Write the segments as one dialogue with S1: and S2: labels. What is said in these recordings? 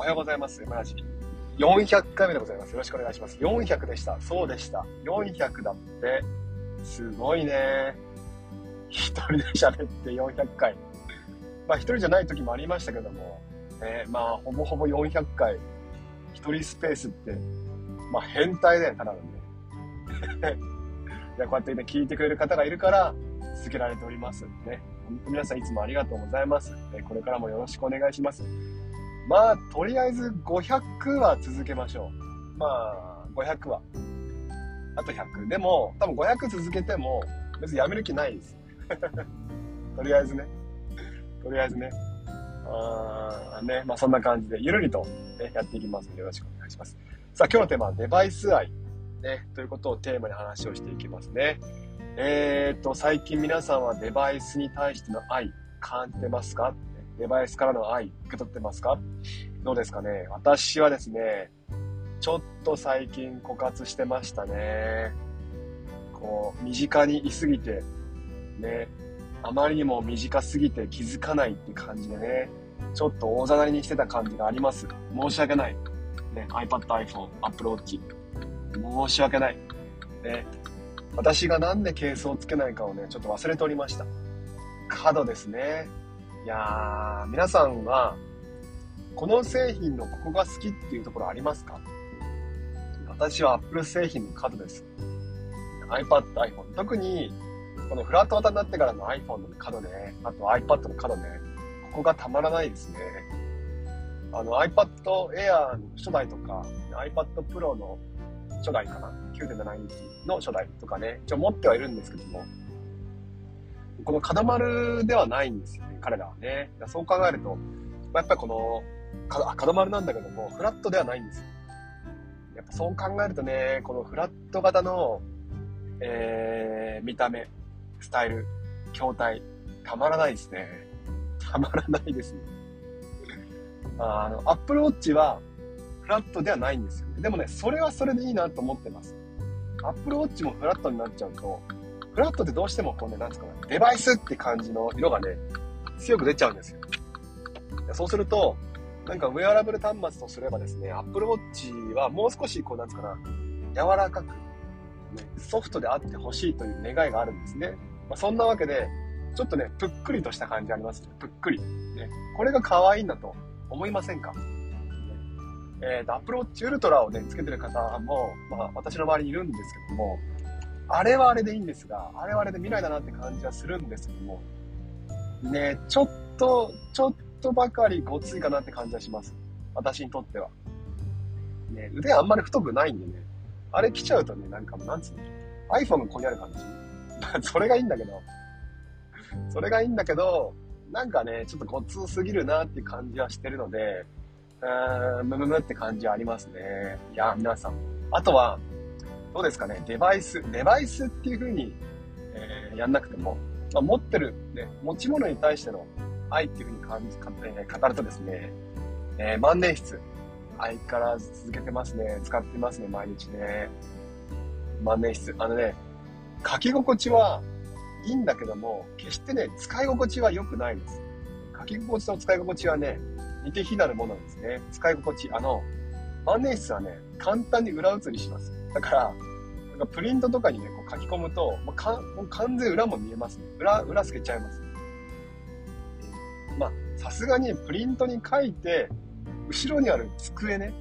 S1: おはようございます。山梨。400回目でございます。よろしくお願いします。400でした。そうでした。400だって、すごいね。一人で喋って400回。まあ一人じゃない時もありましたけども、えー、まあほぼほぼ400回、一人スペースって、まあ変態だよ、ただのね。いや、こうやってね、聞いてくれる方がいるから、続けられております。ね。本当皆さんいつもありがとうございます。えこれからもよろしくお願いします。まあ、とりあえず500は続けましょう。まあ、500は。あと100。でも、多分500続けても、別にやめる気ないです。とりあえずね。とりあえずね。あね、まあそんな感じで、ゆるりと、ね、やっていきますので、よろしくお願いします。さあ、今日のテーマはデバイス愛。ね、ということをテーマに話をしていきますね。えー、っと、最近皆さんはデバイスに対しての愛、感じてますか？デバイスからの愛、受け取ってますか？どうですかね？私はですね、ちょっと最近枯渇してましたね。こう、身近にいすぎて、ね、あまりにも短すぎて気づかないって感じでね、ちょっと大ざなりにしてた感じがあります。申し訳ない。ね、iPad、iPhone、Apple Watch。申し訳ない。ね、私がなんでケースをつけないかをね、ちょっと忘れておりました。角ですね。いやー、皆さんは、この製品のここが好きっていうところありますか？私は Apple 製品の角です。iPad、iPhone。特に、このフラット型になってからの iPhone の角ね、あと iPad の角ね、ここがたまらないですね。あの iPad Air の初代とか、iPad Pro の初代かな ?9.7 インチの初代とかね、一応持ってはいるんですけども、この角丸ではないんですよね、彼らはね。そう考えると、やっぱりこの、角丸なんだけども、フラットではないんですよ。やっぱそう考えるとね、このフラット型の、えー、見た目、スタイル、筐体、たまらないですね。たまらないですね。あの、アップルウォッチは、フラットではないんですよね。でもね、それはそれでいいなと思ってます。アップルウォッチもフラットになっちゃうと、フラットってどうしてもこうね、なんですかね、デバイスって感じの色がね、強く出ちゃうんですよ。そうすると、なんかウェアラブル端末とすればですね、Apple Watch はもう少しこう、なんですかな、柔らかく、ね、ソフトであってほしいという願いがあるんですね。まあ、そんなわけで、ちょっとね、ぷっくりとした感じありますね。ぷっくり。ね、これが可愛いんだと思いませんか、えっ、ー、と、Apple Watch Ultra をね、つけてる方も、まあ、私の周りにいるんですけども、あれはあれでいいんですが、あれはあれで未来だなって感じはするんですけども、ね、ちょっと、ちょっとばかりごついかなって感じはします。私にとっては。ね、腕あんまり太くないんでね、あれ来ちゃうとね、なんかもうなんつうの、iPhone がここにある感じ。それがいいんだけど、それがいいんだけど、なんかね、ちょっとごつすぎるなって感じはしてるので、うーん、むむむって感じはありますね。いや、皆さん。あとは、どうですかね、デバイス、デバイスっていう風に、えー、やんなくても、まあ、持ってる、ね、持ち物に対しての愛っていう風に感じ、えー、語るとですね、えー、万年筆、相変わらず続けてますね。使ってますね、毎日ね。万年筆。あのね、書き心地はいいんだけども、決してね、使い心地は良くないです。書き心地と使い心地はね、似て非なるものなんですね。使い心地。あの、万年筆はね、簡単に裏写りします。だから、なんかプリントとかにね、こう書き込むと、もうかもう完全裏も見えますね。裏、裏透けちゃいます。ねまあ、さすがにプリントに書いて、後ろにある机ね、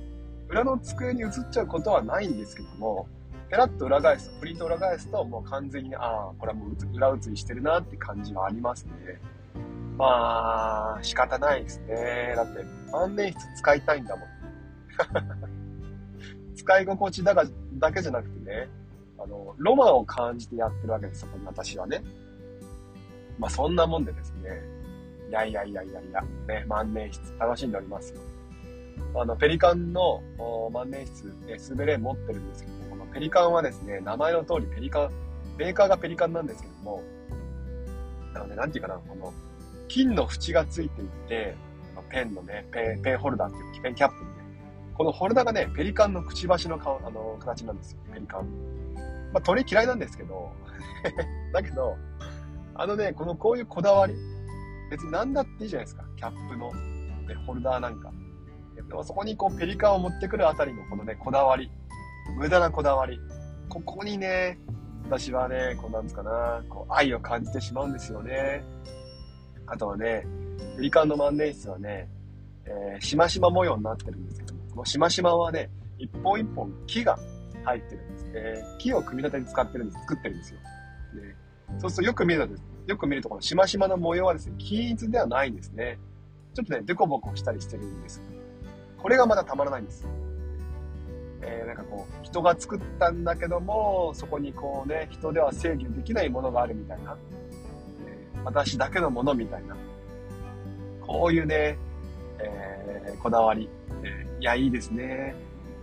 S1: 裏の机に映っちゃうことはないんですけども、ペラッと裏返すと、プリント裏返すと、もう完全に、ああ、これはもう裏写りしてるなって感じはありますね。まあ、仕方ないですね。だって、万年筆使いたいんだもん。使い心地だがだけじゃなくてね、あの、ロマンを感じてやってるわけです、そこに私はね。まあそんなもんでですね、いやいやいやいやいや、ね、万年筆楽しんでおりますよ。あの、ペリカンの万年筆、ね、スベレン持ってるんですけども、このペリカンはですね、名前の通りペリカン、メーカーがペリカンなんですけども、あのね、なんていうかな、この、金の縁がついていて、ペンのね、ペン、ペンホルダーっていうペンキャップにこのホルダーがね、ペリカンのくちばしの顔、あの、形なんですよ。ペリカン。まあ、鳥嫌いなんですけど、だけど、あのね、このこういうこだわり、別に何だっていいじゃないですか。キャップの、ね、ホルダーなんか。でもそこにこうペリカンを持ってくるあたりのこのね、こだわり。無駄なこだわり。ここにね、私はね、こうなんですかな、こう愛を感じてしまうんですよね。あとはね、ペリカンの万年筆はね、えー、しましま模様になってるんですけどこのしましまはね、一本一本木が入ってるんですね。木を組み立てに使ってるんです、作ってるんですよ。ね、そうするとよく見ると、よく見るとこのしましまの模様はですね、均一ではないんですね。ちょっとね、デコボコしたりしてるんです。これがまだたまらないんです。えー、なんかこう、人が作ったんだけども、そこにこうね、人では制御できないものがあるみたいな。えー、私だけのものみたいな。こういうね、えー、こだわり。え、いや、いいですね。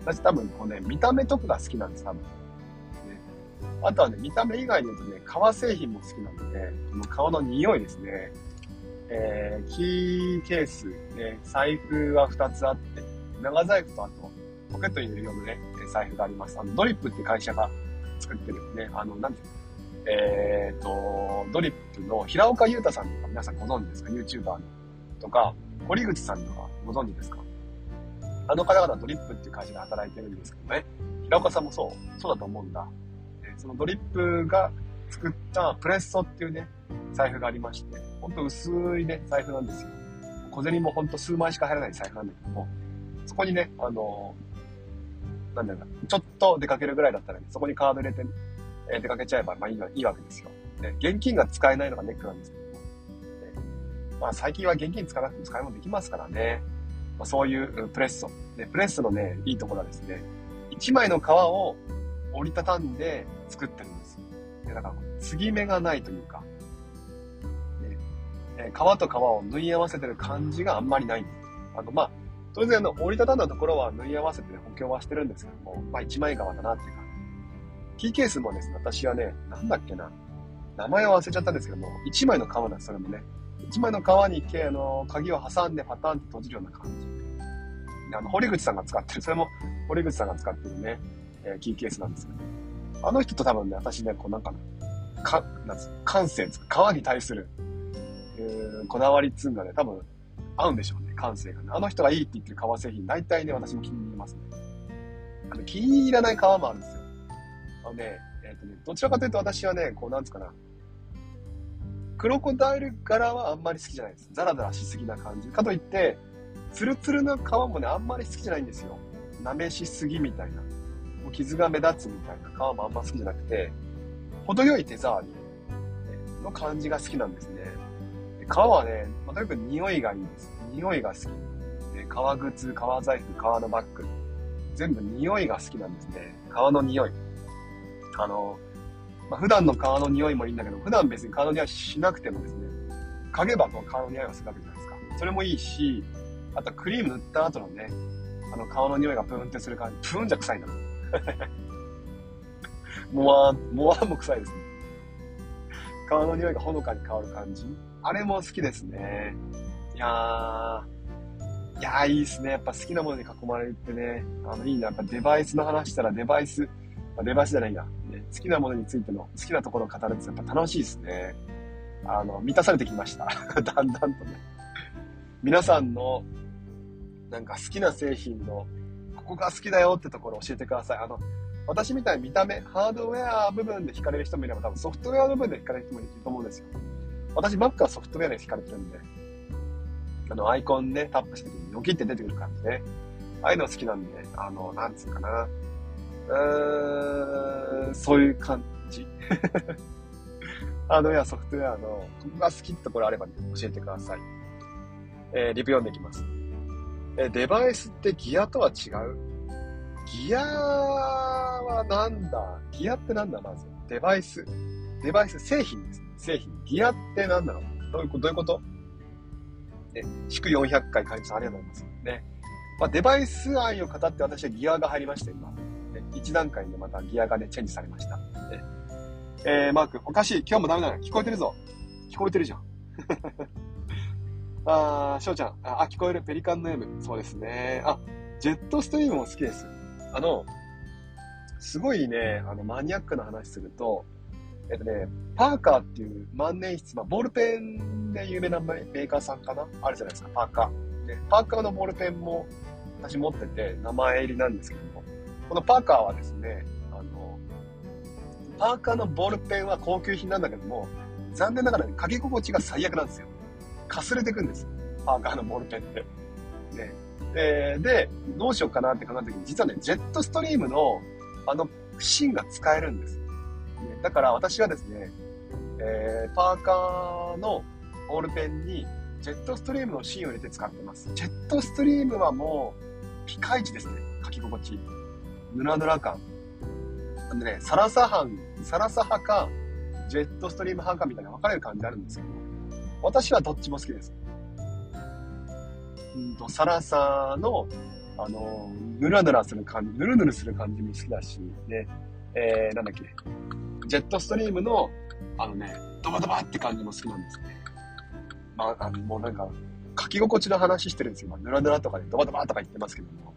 S1: 私多分こうね、見た目とかが好きなんです、多分。ね、あとはね、見た目以外で言うとね、革製品も好きなので、この革の匂いですね。えー、キーケース、ね、財布は2つあって、長財布とあと、ポケットに入れるようなね、財布があります。あの、ドリップって会社が作ってるね、あの、なんていうの？えっ、ー、と、ドリップの平岡裕太さんとか皆さんご存知ですか ?YouTuber。とか、堀口さんとかご存知ですか？あの方々ドリップっていう会社で働いてるんですけどね。平岡さんもそう、そうだと思うんだ。そのドリップが作ったプレッソっていうね、財布がありまして、ほんと薄いね、財布なんですよ。小銭もほんと数枚しか入らない財布なんだけども、そこにね、あのなんだろうなちょっと出かけるぐらいだったら、ね、そこにカード入れて、えー、出かけちゃえば、まあいいいいわけですよ。で、現金が使えないのがネックなんですけども。まあ最近は現金使わなくても使い物できますからね。まあ、そういうプレッソ。で、プレッソのね、いいところはですね、1枚の皮を折りたたんで作ってるんです。でだから、継ぎ目がないというか、ね、皮と皮を縫い合わせてる感じがあんまりないんです。あの、まあ、当然、あの、折りたたんだところは縫い合わせてね補強はしてるんですけども、まあ、一枚革だなっていうか。キーケースもですね、私はね、なんだっけな。名前を忘れちゃったんですけども、一枚の革なんです、それもね。一枚の革に、あの、鍵を挟んでパターンって閉じるような感じ。あの、堀口さんが使ってる、それも堀口さんが使ってるね、えー、キーケースなんですけど、あの人と多分ね、私ね、こうなんか、か、なんつ感性つ革に対する、えー、こだわりっつうんがね、多分合うんでしょうね。感性がね。あの人がいいって言ってる革製品、大体ね、私も気に入りますね。あの、気に入らない革もあるんですよ。あのね、えっ、ー、とね、どちらかというと私はね、こう、なんつうかな。クロコダイル柄はあんまり好きじゃないです。ザラザラしすぎな感じ。かといって、ツルツルな皮もね、あんまり好きじゃないんですよ。舐めしすぎみたいな。もう傷が目立つみたいな皮もあんま好きじゃなくて、程よい手触りの感じが好きなんですね。で皮はね、まあ、とにかく匂いがいいです。匂いが好き。で革靴、革財布、革のバッグ。全部匂いが好きなんですね。革の匂い。あの、まあ、普段の革の匂いもいいんだけど、普段別に革の匂いしなくてもですね、嗅げばこう革の匂いがするわけじゃないですか。それもいいし、あとクリーム塗った後のね、あの革の匂いがプーンってする感じ。プーンじゃ臭いな。もわーん、もわーんも臭いですね。革の匂いがほのかに香る感じ。あれも好きですね。いやー、いやーいいですね。やっぱ好きなものに囲まれてね、あの、いいな。やっぱデバイスの話したらデバイス、まあ、デバイスじゃないんだ、ね。好きなものについての好きなところを語るってやっぱ楽しいですね。あの、満たされてきました。だんだんとね。皆さんの、なんか好きな製品の、ここが好きだよってところを教えてください。あの、私みたいに見た目、ハードウェア部分で惹かれる人もいれば、多分ソフトウェア部分で惹かれる人もいると思うんですよ。私、Mac はソフトウェアで惹かれてるんで、あの、アイコンね、タップした時にニョキって出てくる感じね。ああいうの好きなんで、あの、なんつうかな。うん、そういう感じ。ハードウェア、ソフトウェアの、ここが好きってところあれば、ね、教えてください。えー、リプ読んでいきます。えー、デバイスってギアとは違う？ギアはなんだ？ギアってなんだまず？デバイス。デバイス、製品です。製品。ギアって何なの？どういうことどういうこと？ね、祝400回会員さんありがとうございます。ね。まあ、デバイス愛を語って私はギアが入りました、今。ね、1段階でまたギアがね、チェンジされました。えー、マーク、おかしい。今日もダメだな。聞こえてるぞ。聞こえてるじゃん。あー、翔ちゃん。あ、聞こえる。ペリカンの M。そうですね。あ、ジェットストリームも好きです。あの、すごいね、あの、マニアックな話すると、えっとね、パーカーっていう万年筆、まあ、ボールペンで有名なメーカーさんかな？あるじゃないですか、パーカー。ね、パーカーのボールペンも、私持ってて、名前入りなんですけども、このパーカーはですね、あの、パーカーのボールペンは高級品なんだけども、残念ながらね、書き心地が最悪なんですよ。かすれてくんです。パーカーのボールペンって。ね。で、で、どうしようかなって考えた時に、実はね、ジェットストリームの、あの、芯が使えるんです。ね、だから私はですね、えー、パーカーのボールペンに、ジェットストリームの芯を入れて使ってます。ジェットストリームはもう、ピカイチですね。書き心地。ヌラヌラ感。なんでね、サラサン、サラサ派か、ジェットストリーム派かみたいな分かれる感じあるんですけど、私はどっちも好きです。うんと、サラサの、あの、ヌラヌラする感じ、ヌルヌルする感じも好きだし、ね、えー、なんだっけ、ジェットストリームの、あのね、ドバドバって感じも好きなんですね。まあ、あの、もうなんか、書き心地の話してるんですよ。まあ、ヌラヌラとかでドバドバとか言ってますけども、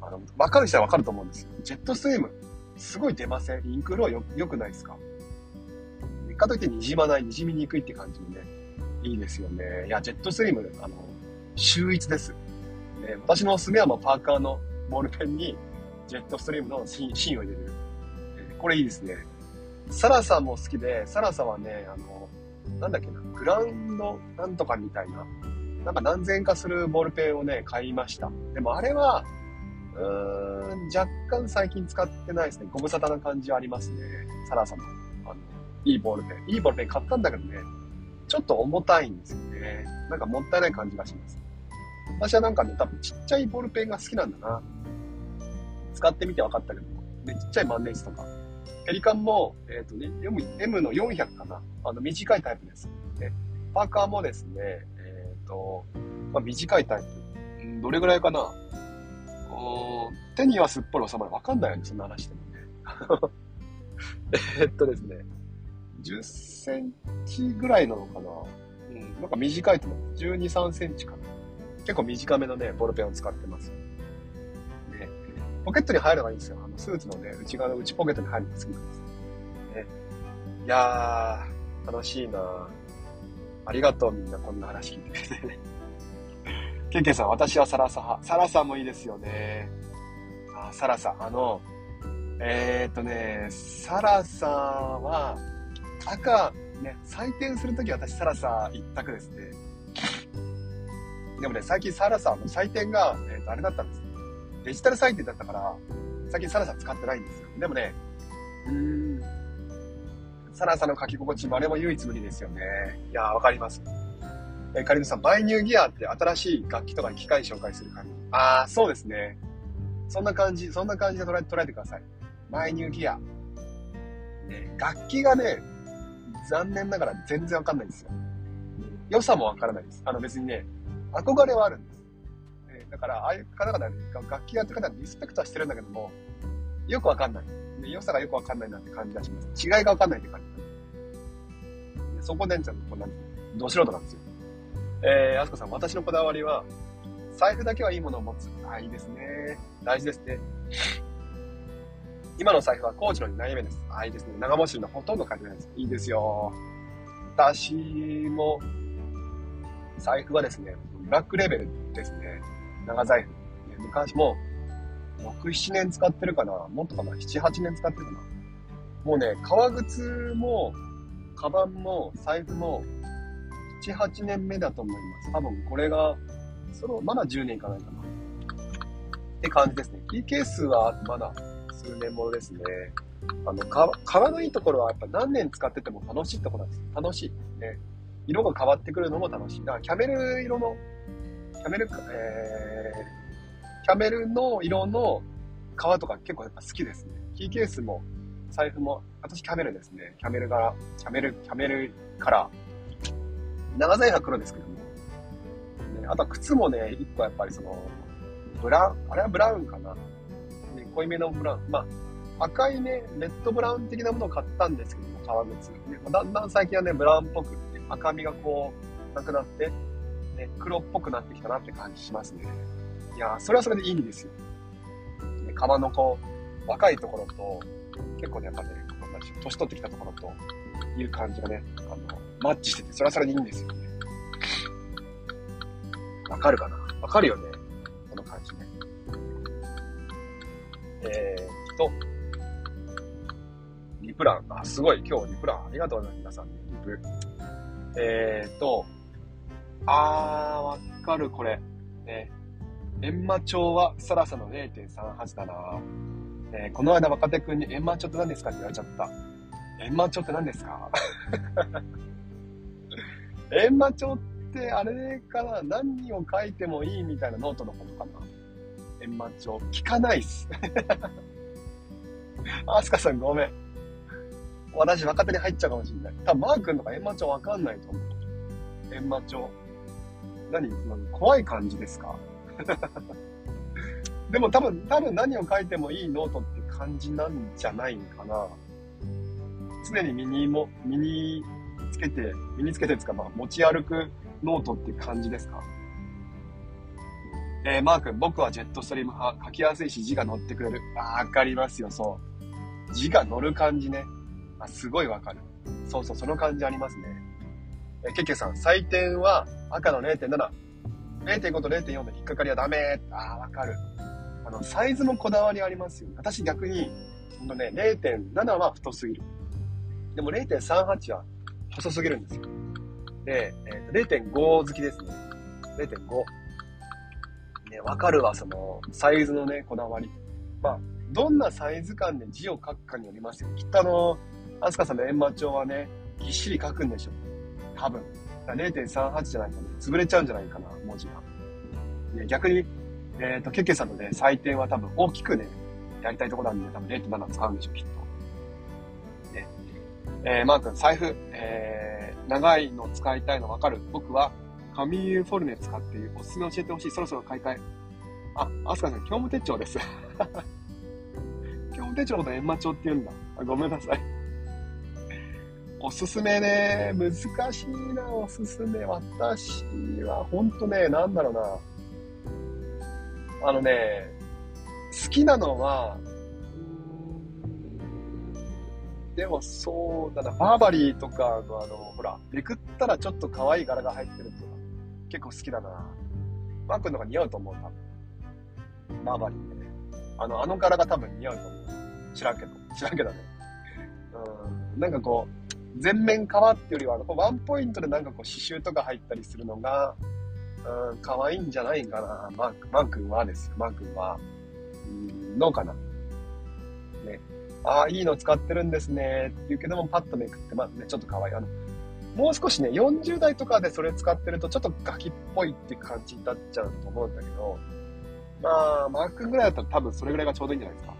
S1: あの、わかる人はわかると思うんですよ。ジェットストリーム、すごい出ません？インクロよ、良くないですか？かといって滲まない、滲みにくいって感じもね、いいですよね。いや、ジェットストリーム、あの、秀逸です。ね、私のおすすめはもうパーカーのボールペンにジェットストリームの芯を入れる。えこれいいですね。サラサも好きで、サラサはね、あの、なんだっけな、グランドなんとかみたいな、なんか何千円かするボールペンをね、買いました。でもあれは、うーん、若干最近使ってないですね。ご無沙汰な感じはありますね。サラサの、あの、いいボールペン。いいボールペン買ったんだけどね、ちょっと重たいんですよね。なんかもったいない感じがします。私はなんかね、多分ちっちゃいボールペンが好きなんだな。使ってみて分かったけど、ちっちゃい万年筆とか。ペリカンも、えっ、ー、とね、M, の400かな。あの、短いタイプです。ね、パーカーもですね、えっ、ー、と、まあ、短いタイプ。どれぐらいかな手にはすっぽり収まる。わかんないよね、そんな話してもね。えっとですね、10センチぐらいなのかなうん、なんか短いと思う。12、3センチかな。結構短めのね、ボールペンを使ってます。ね、ポケットに入るのがいいんですよ。あの、スーツのね、内側の内ポケットに入るのが好きなんです。ね。いやー、楽しいなありがとうみんなこんな話聞いてくれてね。ケンケンさん、私はサラサ派。サラサもいいですよね。あ、サラサ。あの、えー、っとね、サラサは、赤、ね、採点するとき私サラサ一択ですね。でもね、最近サラサの採点が、えー、とあれだったんです。デジタル採点だったから、最近サラサ使ってないんですよ。でもね、うーん、サラサの書き心地もあれも唯一無二ですよね。いやー、わかります。えー、カリムさん、バイニューギアって新しい楽器とか機械紹介する感じ。あー、そうですね。そんな感じ、そんな感じで捉え捉えてください。バイニューギア。ね、楽器がね、残念ながら全然わかんないんですよ。良さもわからないです。あの別にね、憧れはあるんです。えだから、ああいう方々、ね、楽器やってる方はリスペクトはしてるんだけども、よくわかんない。で良さがよくわかんないなって感じがします。違いがわかんないって感じ。そこで、ちょっとこんな、ど素人なんですよ。えー、あすこさん、私のこだわりは、財布だけはいいものを持つ。あ、いいですね。大事ですね。今の財布はコーチの2代目です。あ、いいですね。長持ちのほとんど書いてないです。いいですよ。私も、財布はですね、ブラックレベルですね。長財布。昔も、6、7年使ってるかなもっとかな ?7、8年使ってるかなもうね、革靴も、カバンも、財布も、7、8年目だと思います。多分これが、その、まだ10年かないかな。って感じですね。キーケースはまだ数年ものですね。あの、革のいいところはやっぱ何年使ってても楽しいところなんです。楽しい。ね。色が変わってくるのも楽しい。だからキャメル色の、キャメル、えー、キャメルの色の革とか結構やっぱ好きですね。キーケースも、財布も、私キャメルですね。キャメル柄、キャメル、キャメルカラー。長財布は黒ですけども。ね、あとは靴もね、一個やっぱりその、ブラウン、あれはブラウンかな。ね、濃いめのブラウン。まあ、赤いね、レッドブラウン的なものを買ったんですけども、革靴。ね、だんだん最近はね、ブラウンっぽく、ね、赤みがこう、なくなって、ね、黒っぽくなってきたなって感じしますね。いやそれはそれでいいんですよ。ね、革のこう、若いところと、結構ね、やっぱね、年取ってきたところと、いう感じがね、あの、マッチしてて、それはそれでいいんですよね。わかるかな？わかるよね？この感じね。えっと、リプラン。あ、すごい。今日リプラン。ありがとうございます。皆さん、リプ。えーと、あー、わかる、これ。ね。閻魔帳はサラサの0.38だなえー、この間若手くんに閻魔帳って何ですかって言われちゃった。閻魔帳って何ですか？閻魔帳ってあれかな何を書いてもいいみたいなノートのことかな？閻魔帳。聞かないっす。アスカさんごめん。私若手に入っちゃうかもしれない。多分マー君とか閻魔帳わかんないと思う。閻魔帳。何？その怖い感じですか？でも多分、多分何を書いてもいいノートって感じなんじゃないかな。常に身にも、身につけて、身につけてですか、まあ持ち歩くノートって感じですか？えー、マー君、僕はジェットストリーム派、書きやすいし字が乗ってくれる。あわかりますよ、そう。字が乗る感じね。あ、すごいわかる。そうそう、その感じありますね。えー、ケケさん、採点は赤の0.7。0.5と0.4で引っかかりはダメ。ああ、わかる。あの、サイズもこだわりありますよ。私逆に、ほんとね、0.7は太すぎる。でも0.38は細すぎるんですよ。で、えー、0.5好きですね。0.5。ね、わかるわ、その、サイズのね、こだわり。まあ、どんなサイズ感で字を書くかによりますよ。きっとあの、アスカさんの閻魔帳はね、ぎっしり書くんでしょう。多分。0.38じゃないとね、潰れちゃうんじゃないかな、文字が。ね、逆に、えっ、ー、と、ケケさんのね、採点は多分大きくね、やりたいとこなんで、多分0.7使うんでしょう、きっと。えー、マー君、財布、えー、長いの使いたいのわかる？僕は、紙ユーフォルネ使っている。おすすめ教えてほしい。そろそろ買い替え。あ、アスカさん、業務手帳です。業務手帳のこと閻魔帳って言うんだ。あごめんなさい。おすすめね、難しいな、おすすめ。私は、ほんとね、なんだろうな。あのね、好きなのは、でもそうだな、バーバリーとかのあの、ほら、めくったらちょっと可愛い柄が入ってるとか、結構好きだな。マー君の方が似合うと思う、多分。バーバリーってね。あの、あの柄が多分似合うと思う。知らんけど。知らんけどね。うん。なんかこう、全面革っていうよりは、ワンポイントでなんかこう刺繍とか入ったりするのが、うん、可愛いんじゃないかな。マーク、マー君はですよ。マー君は。うん、どうかな。ああ、いいの使ってるんですね。って言うけども、パッとめくって、まあね、ちょっと可愛い。あの、もう少しね、40代とかでそれ使ってると、ちょっとガキっぽいって感じになっちゃうと思うんだけど、まあ、マー君ぐらいだったら多分それぐらいがちょうどいいんじゃないですか。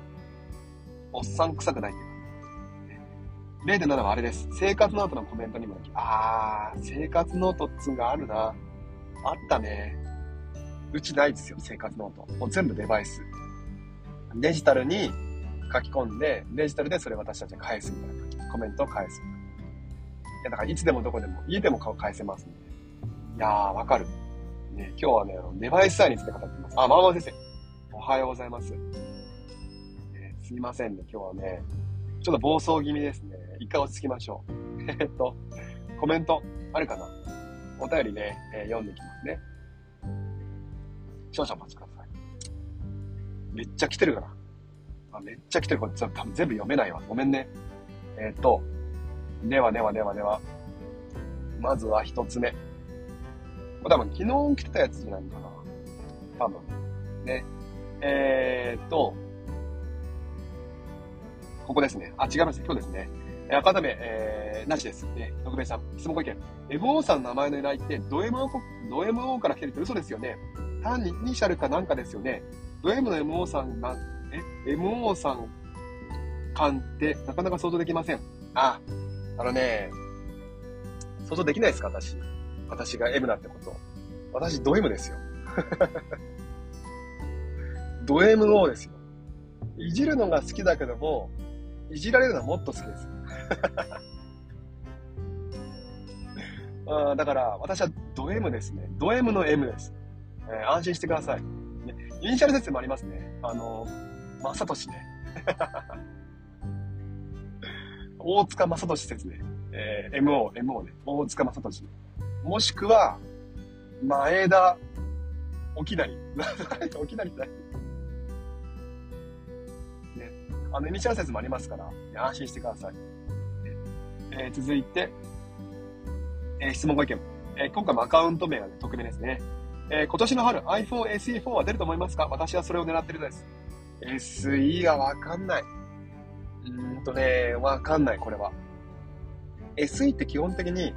S1: おっさん臭くないっていうか。0.7はあれです。生活ノートのコメントにも、あー、生活ノートっつうがあるな。あったね。うちないですよ、生活ノート。もう全部デバイス。デジタルに書き込んで、デジタルでそれ私たちが返すみたいな感じ。コメントを返す。いや、だからいつでもどこでも、家でも返せますんで。いやー、わかる。ね、今日はね、あのデバイス愛について語ってます。あ、まあまあ先生。おはようございます。ね、すいませんね、今日はね、ちょっと暴走気味ですね。一回落ち着きましょう。えっと、コメントあるかな？お便りね、えー、読んでいきますね。少々お待ちください。めっちゃ来てるから。あめっちゃ来てる。これ多分全部読めないわ。ごめんね。えっ、と、ではではではでは。まずは一つ目。多分昨日来てたやつじゃないかな。多分。ね。えー、っと、ここですね。あ、違います。今日ですね。え改め、えー、なしです。ね、特命さん、質問ご意見。MO さんの名前の由来って、ド MO, ド MO から来てるって嘘ですよね。単にイニシャルかなんかですよね。ド M の MO さんが、え、MO さん感ってなかなか想像できません。あ、あのね、想像できないですか私。私が M だってこと。私、ド M ですよ。ド MO ですよ。いじるのが好きだけども、いじられるのはもっと好きです。あだから、私はド M ですね。ド M の M です。えー、安心してください。ね、イニシャル説もありますね。あの、まさとしね。大塚正俊説ね。えー、MO、MO ね。大塚正俊。もしくは、前田、沖成。沖成って何ね。あの、イニシャル説もありますから、安心してください。えー、続いて、えー、質問ご意見。えー、今回もアカウント名が、ね、匿名ですね。えー、今年の春 iPhone SE4 は出ると思いますか？私はそれを狙ってるです。SE がわかんない。うーんとね、わかんない、これは。SE って基本的に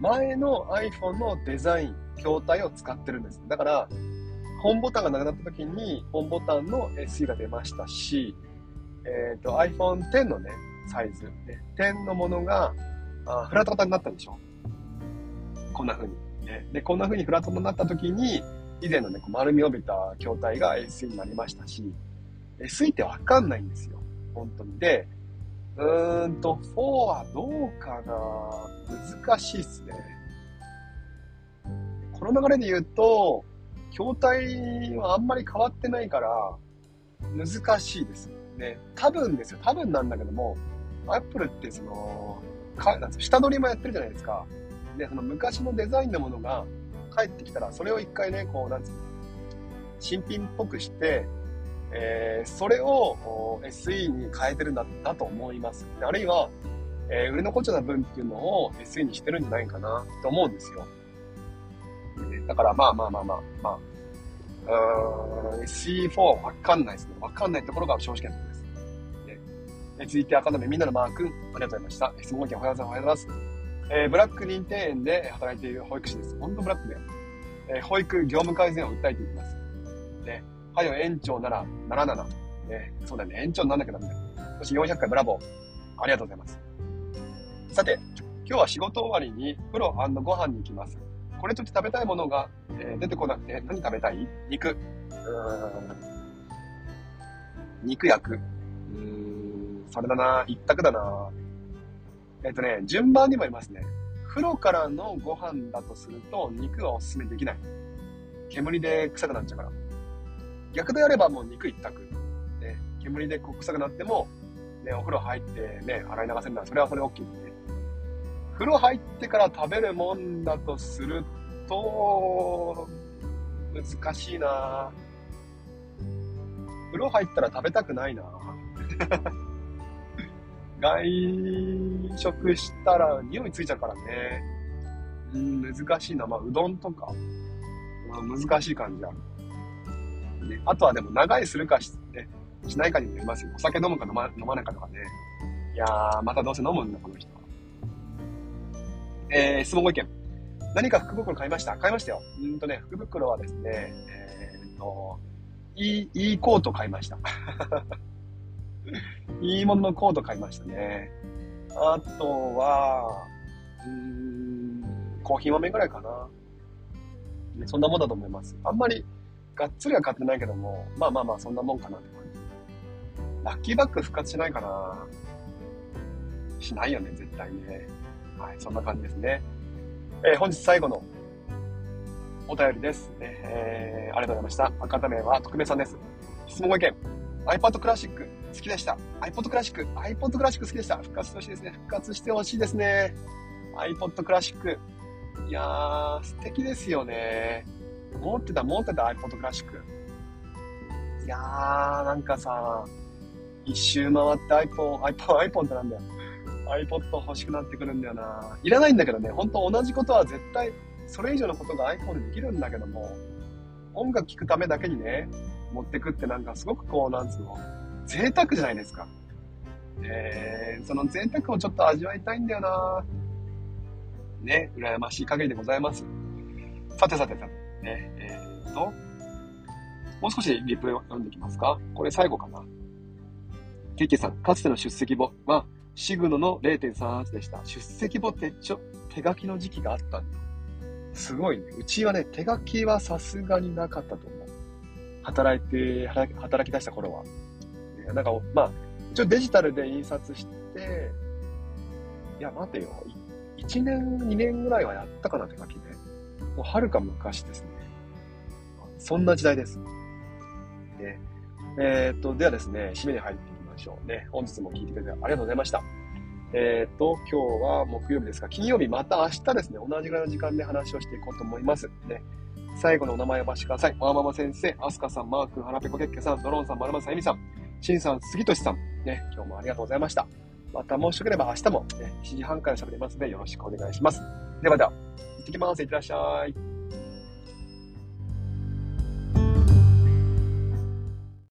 S1: 前の iPhone のデザイン、筐体を使ってるんです。だから、本ボタンがなくなった時に、本ボタンの SE が出ましたし、えっ、ー、と、iPhone X のね、サイズ、ね、10のものが、あフラット型になったでしょこんな風に。ね、で、こんな風にフラットになった時に、以前のね、丸みを帯びた筐体が SE になりましたし、SE ってわかんないんですよ。本当に。で、うーんと、4はどうかな難しいっすね。この流れで言うと、筐体はあんまり変わってないから、難しいです。ね。多分ですよ。多分なんだけども、アップルってその、かなん下取りもやってるじゃないですか。で、その昔のデザインのものが帰ってきたら、それを一回ね、こう、なんつうの、新品っぽくして、えー、それを SE に変えてるんだったと思います。あるいは、えー、売れ残っちゃった分っていうのを SE にしてるんじゃないかなと思うんですよ。だからまあまあまあまあ、まあ、うーん、SE4 はわかんないですね。わかんないところが正直なところです。で続いて赤目みんなのマー君、ありがとうございました。質問件おはようございます。えー、ブラック認定園で働いている保育士です。本当ブラックで、えー、保育業務改善を訴えていきます。で、はよ園長なら77。ね、そうだね。園長になんなきゃダメだよ。そして400回ブラボー。ありがとうございます。さて、今日は仕事終わりに風呂ご飯に行きます。これちょっと食べたいものが、えー、出てこなくて、何食べたい？肉。うーん。肉焼く。うーん。それだな。一択だな。えっ、ー、とね、順番にもいますね。風呂からのご飯だとすると、肉はおすすめできない。煙で臭くなっちゃうから。逆であればもう肉一択。ね、煙で臭くなっても、ね、お風呂入ってね、洗い流せるならそれはそれ OK で、ね。風呂入ってから食べるもんだとすると、難しいな風呂入ったら食べたくないな 外食したら匂いついちゃうからね。うん、難しいな。まあ、うどんとか、まあ、難しい感じある。ね。あとはでも長いするかし,、ね、しないかにもよりますよ。お酒飲むか飲ま飲まないかとかね。いやー、またどうせ飲むんだ、この人は。えー、質問ご意見。何か福袋買いました？買いましたよ。うんとね、福袋はですね、えー、っと、いい、いいコート買いました。いいもののコート買いましたね。あとは、うーん、コーヒー豆ぐらいかな。そんなもんだと思います。あんまりがっつりは買ってないけども、まあまあまあ、そんなもんかなって感じ。ラッキーバッグ復活しないかなしないよね、絶対ね。はい、そんな感じですね。えー、本日最後のお便りです。えー、ありがとうございました。赤田名は特命さんです。質問ご意見。iPad クラシック好きでした。iPod クラシック、iPod クラシック好きでした。復活してほしいですね。復活してほしいですね。iPod クラシック。いやー、素敵ですよね。持ってた、持ってた iPod クラシック。いやー、なんかさ、一周回って iPhone、iPhone、iPhone ってなんだよ。iPod 欲しくなってくるんだよな。いらないんだけどね、ほんと同じことは絶対、それ以上のことが iPhone でできるんだけども、音楽聴くためだけにね、持ってくってなんかすごくこう、なんつうの、贅沢じゃないですか。えー、その贅沢をちょっと味わいたいんだよなね、羨ましい限りでございます。さてさてさて。ね、えー、と、もう少しリプレイを読んでいきますか。これ最後かな。ケイケさん、かつての出席簿は、シグノの0.38でした。出席簿ってちょ、手書きの時期があったんだ。すごいね。うちはね、手書きはさすがになかったと思う。働いて、働き出した頃は。なんか、まあ、一応デジタルで印刷して、いや、待てよ。1年、2年ぐらいはやったかな、手書きで。もうはるか昔ですね。そんな時代です。ね、えー、っと、ではですね、締めに入っていきましょうね。本日も聞いてくれてありがとうございました。えっ、ー、と、今日は木曜日ですが、金曜日また明日ですね、同じぐらいの時間で話をしていこうと思います。ね、最後のお名前をお貸してください。わーママ先生、アスカさん、マーク、はらペコけっけさん、ドローンさん、まるまさん、えみさん、しんさん、杉としさん、ね、今日もありがとうございました。またもしよければ明日も、ね、7時半から喋りますのでよろしくお願いします。ではでは。行ってきます。いってらっしゃい。